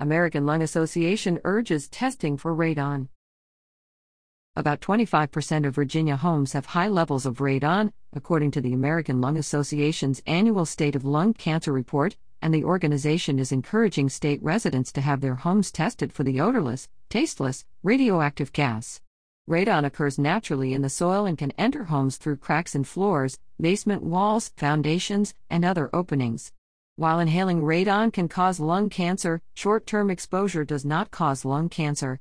American Lung Association urges testing for radon. About 25% of Virginia homes have high levels of radon, according to the American Lung Association's annual State of Lung Cancer Report, and the organization is encouraging state residents to have their homes tested for the odorless, tasteless, radioactive gas. Radon occurs naturally in the soil and can enter homes through cracks in floors, basement walls, foundations, and other openings. While inhaling radon can cause lung cancer, short term exposure does not cause lung cancer.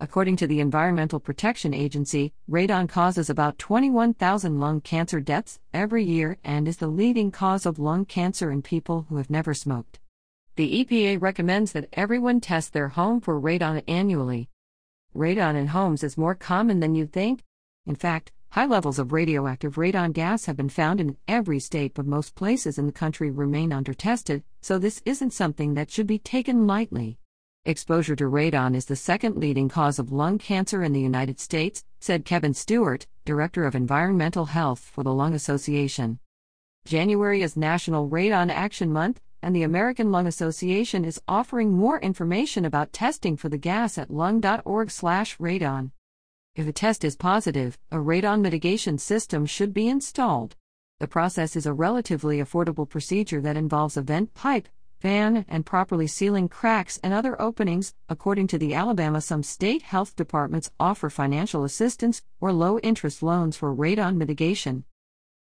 According to the Environmental Protection Agency, radon causes about 21,000 lung cancer deaths every year and is the leading cause of lung cancer in people who have never smoked. The EPA recommends that everyone test their home for radon annually. Radon in homes is more common than you'd think. In fact, high levels of radioactive radon gas have been found in every state, but most places in the country remain undertested, so this isn't something that should be taken lightly. Exposure to radon is the second leading cause of lung cancer in the United States, said Kevin Stewart, Director of Environmental Health for the Lung Association. January is National Radon Action Month, and the American Lung Association is offering more information about testing for the gas at lung.org/radon. If a test is positive, a radon mitigation system should be installed. The process is a relatively affordable procedure that involves a vent pipe, fan, and properly sealing cracks and other openings. According to the Alabama, some state health departments offer financial assistance or low interest loans for radon mitigation.